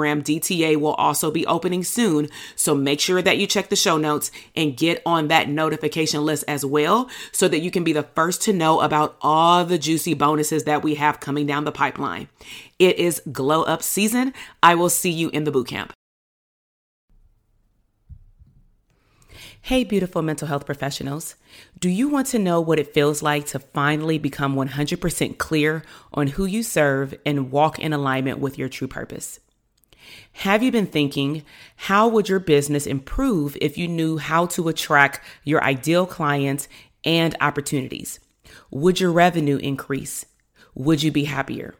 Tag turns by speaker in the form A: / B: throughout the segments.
A: DTA, will also be opening soon. So make sure that you check the show notes and get on that notification list as well so that you can be the first to know about all the juicy bonuses that we have coming down the pipeline. It is glow up season. I will see you in the bootcamp. Hey, beautiful mental health professionals. Do you want to know what it feels like to finally become 100% clear on who you serve and walk in alignment with your true purpose? Have you been thinking, how would your business improve if you knew how to attract your ideal clients and opportunities? Would your revenue increase? Would you be happier?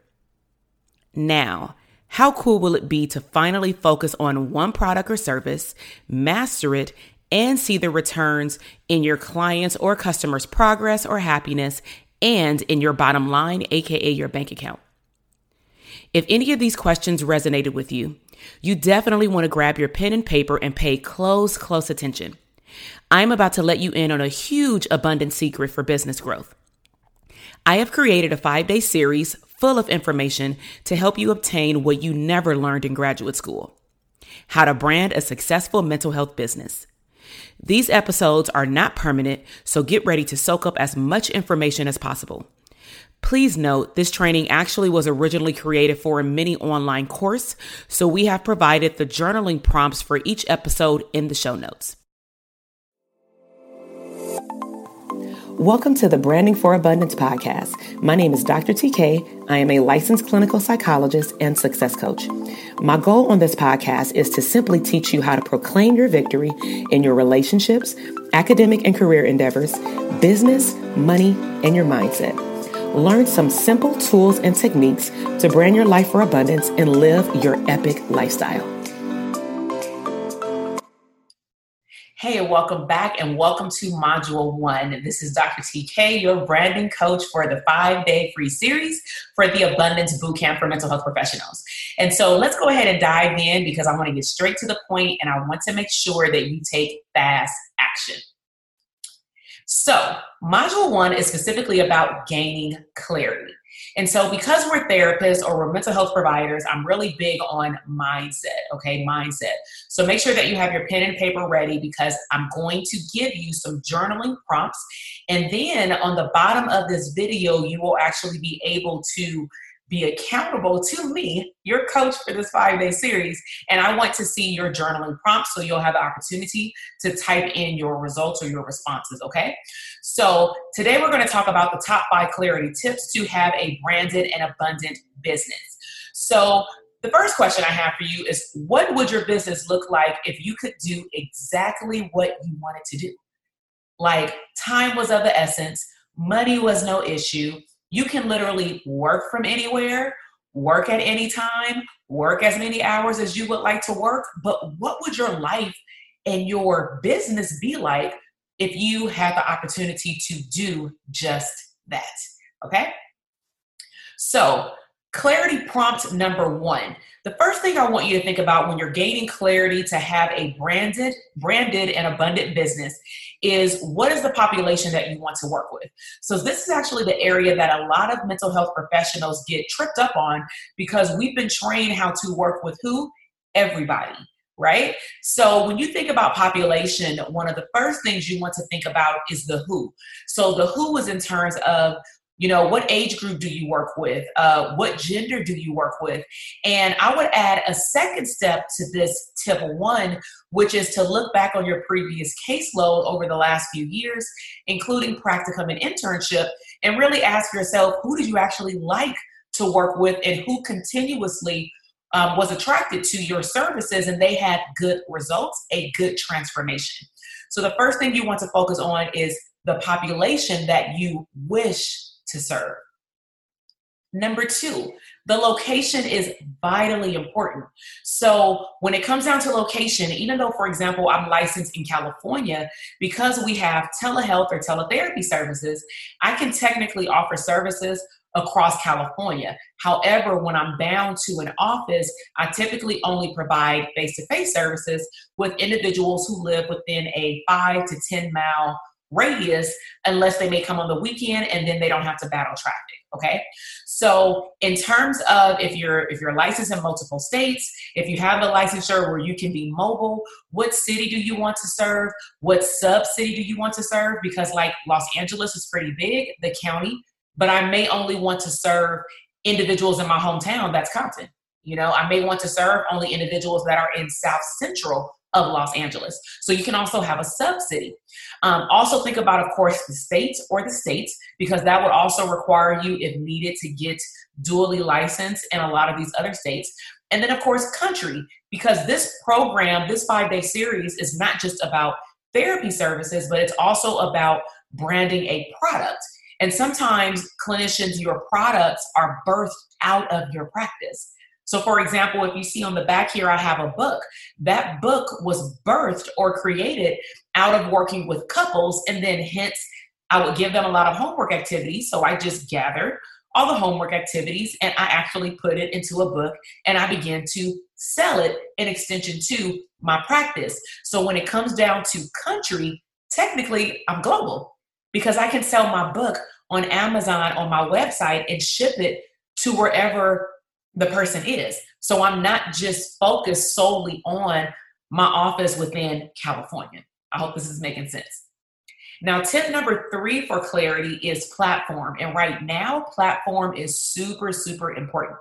A: Now, how cool will it be to finally focus on one product or service, master it, and see the returns in your clients' or customers' progress or happiness and in your bottom line, aka your bank account. If any of these questions resonated with you, you definitely want to grab your pen and paper and pay close, close attention. I'm about to let you in on a huge abundant secret for business growth. I have created a five day series full of information to help you obtain what you never learned in graduate school how to brand a successful mental health business. These episodes are not permanent, so get ready to soak up as much information as possible. Please note this training actually was originally created for a mini online course, so we have provided the journaling prompts for each episode in the show notes. Welcome to the Branding for Abundance podcast. My name is Dr. TK. I am a licensed clinical psychologist and success coach. My goal on this podcast is to simply teach you how to proclaim your victory in your relationships, academic and career endeavors, business, money, and your mindset. Learn some simple tools and techniques to brand your life for abundance and live your epic lifestyle. Hey, welcome back, and welcome to Module One. This is Dr. TK, your branding coach for the five day free series for the Abundance Bootcamp for Mental Health Professionals. And so let's go ahead and dive in because I want to get straight to the point and I want to make sure that you take fast action. So, Module One is specifically about gaining clarity. And so, because we're therapists or we're mental health providers, I'm really big on mindset, okay? Mindset. So, make sure that you have your pen and paper ready because I'm going to give you some journaling prompts. And then on the bottom of this video, you will actually be able to be accountable to me, your coach for this five day series. And I want to see your journaling prompts so you'll have the opportunity to type in your results or your responses, okay? So today we're going to talk about the top five clarity tips to have a branded and abundant business. So the first question I have for you is what would your business look like if you could do exactly what you wanted to do? Like time was of the essence, money was no issue, you can literally work from anywhere, work at any time, work as many hours as you would like to work. But what would your life and your business be like if you had the opportunity to do just that? Okay. So, Clarity prompt number one. The first thing I want you to think about when you're gaining clarity to have a branded, branded and abundant business is what is the population that you want to work with. So this is actually the area that a lot of mental health professionals get tripped up on because we've been trained how to work with who? Everybody right? So when you think about population, one of the first things you want to think about is the who. So the who is in terms of you know what age group do you work with? Uh, what gender do you work with? And i would add a second step to this tip one which is to look back on your previous caseload over the last few years including practicum and internship and really ask yourself who did you actually like to work with and who continuously um, was attracted to your services and they had good results a good transformation? So the first thing you want to focus on is the population that you wish to serve. Number two, the location is vitally important. So, when it comes down to location, even though, for example, I'm licensed in California, because we have telehealth or teletherapy services, I can technically offer services across California. However, when I'm bound to an office, I typically only provide face to face services with individuals who live within a five to 10 mile radius unless they may come on the weekend and then they don't have to battle traffic okay? So in terms of if you're if you're licensed in multiple states if you have a licensure where you can be mobile what city do you want to serve? What sub city do you want to serve? Because like los angeles is pretty big the county but i may only want to serve individuals in my hometown that's compton. You know i may want to serve only individuals that are in south central of Los Angeles. So you can also have a sub city. Um, also, think about, of course, the states or the states, because that would also require you, if needed, to get dually licensed in a lot of these other states. And then, of course, country, because this program, this five day series, is not just about therapy services, but it's also about branding a product. And sometimes clinicians, your products are birthed out of your practice. So, for example, if you see on the back here, I have a book. That book was birthed or created out of working with couples, and then hence I would give them a lot of homework activities. So I just gathered all the homework activities and I actually put it into a book and I began to sell it in extension to my practice. So when it comes down to country, technically I'm global because I can sell my book on Amazon on my website and ship it to wherever the person is. So I'm not just focused solely on my office within California. I hope this is making sense. Now, tip number three for clarity is platform. And right now, platform is super, super important.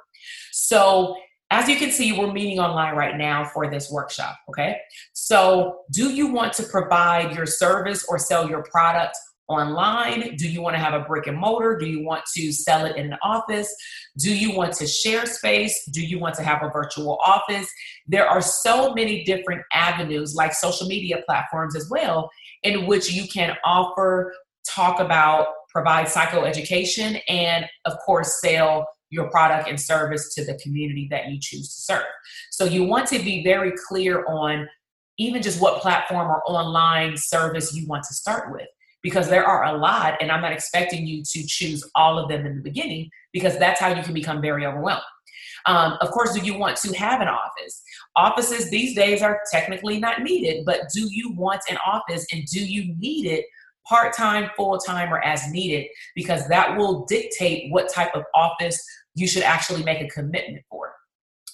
A: So, as you can see, we're meeting online right now for this workshop. Okay. So, do you want to provide your service or sell your product online? Do you want to have a brick and mortar? Do you want to sell it in an office? Do you want to share space? Do you want to have a virtual office? There are so many different avenues, like social media platforms as well, in which you can offer, talk about, provide psychoeducation, and of course, sell your product and service to the community that you choose to serve. So you want to be very clear on even just what platform or online service you want to start with because there are a lot and i'm not expecting you to choose all of them in the beginning because that's how you can become very overwhelmed. Um, of course do you want to have an office? Offices these days are technically not needed but do you want an office and do you need it part-time full-time or as needed? Because that will dictate what type of office you should actually make a commitment for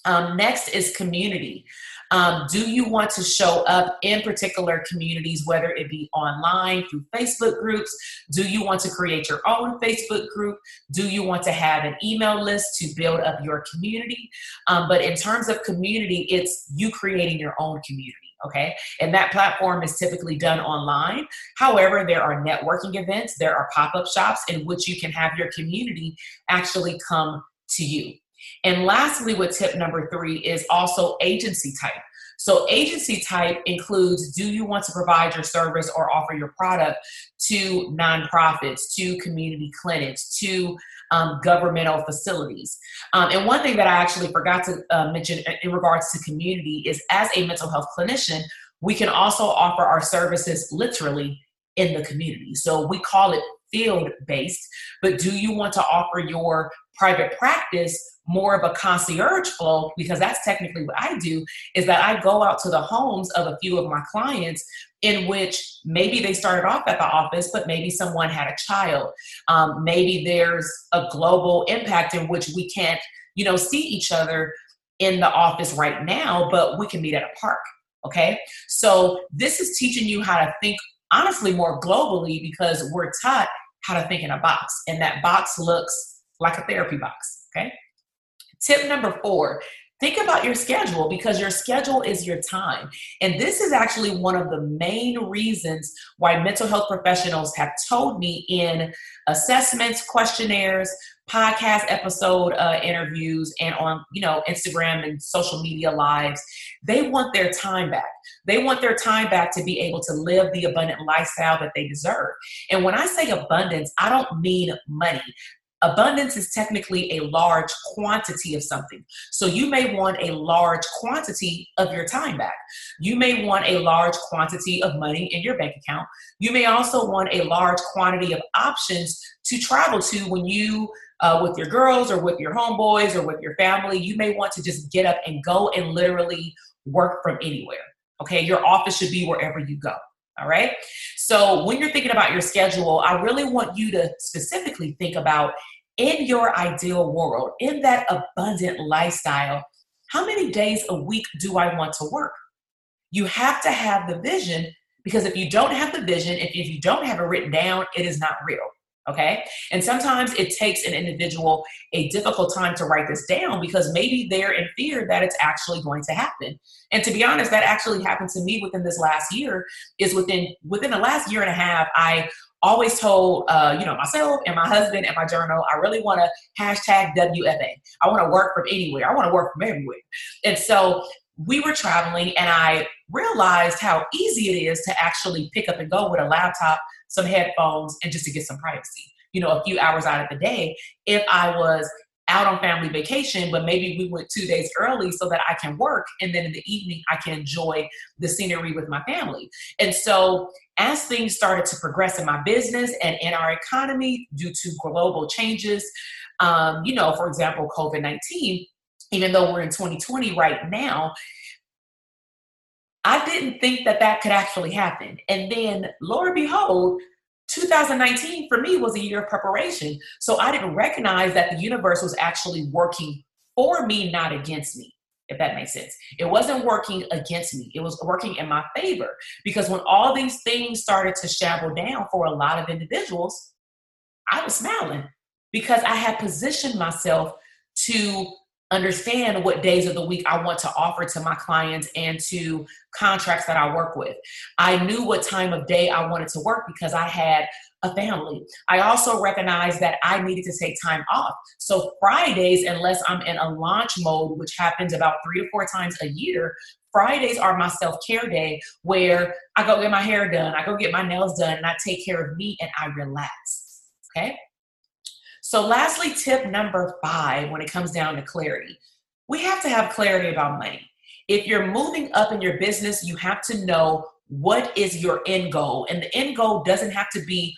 A: um, next is community um, do you want to show up in particular communities, whether it be online through Facebook groups? Do you want to create your own Facebook group? Do you want to have an email list to build up your community? Um, but in terms of community, it's you creating your own community okay? And that platform is typically done online. However, there are networking events, there are pop up shops in which you can have your community actually come to you. And lastly, with tip number three is also agency type. So, agency type includes do you want to provide your service or offer your product to nonprofits, to community clinics, to um, governmental facilities? Um, and one thing that I actually forgot to uh, mention in regards to community is as a mental health clinician, we can also offer our services literally in the community. So, we call it field based, but do you want to offer your private practice more of a concierge flow because that's technically what I do is that I go out to the homes of a few of my clients in which maybe they started off at the office, but maybe someone had a child. Um, maybe there's a global impact in which we can't, you know, see each other in the office right now, but we can meet at a park. Okay. So this is teaching you how to think honestly more globally because we're taught how to think in a box and that box looks like a therapy box. Okay. Tip number four think about your schedule because your schedule is your time. And this is actually one of the main reasons why mental health professionals have told me in assessments, questionnaires, podcast episode uh, interviews and on you know instagram and social media lives they want their time back they want their time back to be able to live the abundant lifestyle that they deserve and when i say abundance i don't mean money Abundance is technically a large quantity of something. So you may want a large quantity of your time back. You may want a large quantity of money in your bank account. You may also want a large quantity of options to travel to when you uh, with your girls or with your homeboys or with your family, you may want to just get up and go and literally work from anywhere. Okay, your office should be wherever you go. All right. So when you're thinking about your schedule, I really want you to specifically think about in your ideal world, in that abundant lifestyle, how many days a week do I want to work? You have to have the vision because if you don't have the vision, if, if you don't have it written down, it is not real. Okay. And sometimes it takes an individual a difficult time to write this down because maybe they're in fear that it's actually going to happen. And to be honest, that actually happened to me within this last year. Is within within the last year and a half, I always told uh, you know myself and my husband and my journal, I really want to hashtag WFA. I want to work from anywhere. I want to work from everywhere. And so we were traveling and I realized how easy it is to actually pick up and go with a laptop some headphones, and just to get some privacy, you know, a few hours out of the day. If I was out on family vacation, but maybe we went two days early so that I can work. And then in the evening, I can enjoy the scenery with my family. And so, as things started to progress in my business and in our economy due to global changes, um, you know, for example, COVID 19, even though we're in 2020 right now, I didn't think that that could actually happen. And then, Lord behold, 2019 for me was a year of preparation. So I didn't recognize that the universe was actually working for me, not against me, if that makes sense. It wasn't working against me, it was working in my favor. Because when all these things started to shamble down for a lot of individuals, I was smiling because I had positioned myself to understand what days of the week I want to offer to my clients and to contracts that I work with. I knew what time of day I wanted to work because I had a family. I also recognized that I needed to take time off. So Fridays, unless I'm in a launch mode, which happens about three to four times a year, Fridays are my self care day where I go get my hair done, I go get my nails done, and I take care of me and I relax. Okay. So, lastly, tip number five when it comes down to clarity, we have to have clarity about money. If you're moving up in your business, you have to know what is your end goal. And the end goal doesn't have to be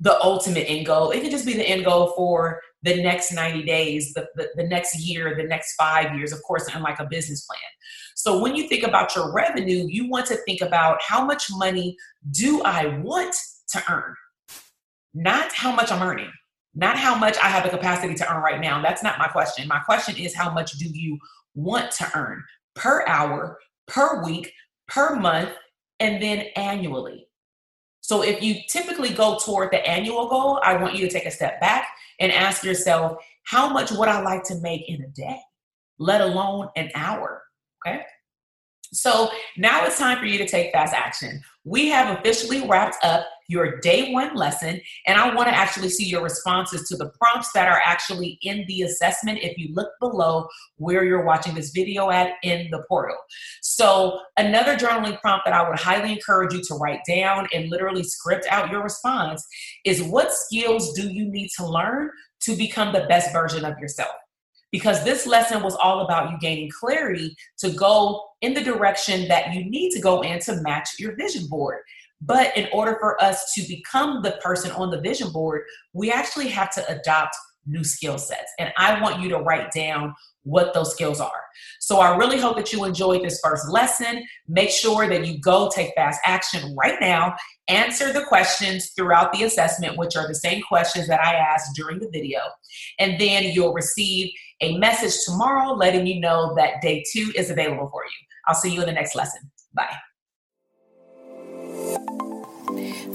A: the ultimate end goal, it can just be the end goal for the next 90 days, the, the, the, next year, the next five years, of course, and like a business plan. So when you think about your revenue, you want to think about how much money do I want to earn, not how much I'm earning not how much I have the capacity to earn right now. That's not my question. My question is how much do you want to earn per hour, per week, per month, and then annually? So if you typically go toward the annual goal, I want you to take a step back and ask yourself, how much would I like to make in a day, let alone an hour? Okay. So now it's time for you to take fast action. We have officially wrapped up your day one lesson, and I want to actually see your responses to the prompts that are actually in the assessment if you look below where you're watching this video at in the portal. So, another journaling prompt that I would highly encourage you to write down and literally script out your response is what skills do you need to learn to become the best version of yourself? because this lesson was all about you gaining clarity to go in the direction that you need to go in to match your vision board. But in order for us to become the person on the vision board, we actually have to adopt new skill sets. And I want you to write down what those skills are. So I really hope that you enjoyed this first lesson. Make sure that you go take fast action right now. Answer the questions throughout the assessment, which are the same questions that I asked during the video. And then you'll receive a message tomorrow letting you know that day two is available for you. I'll see you in the next lesson. Bye.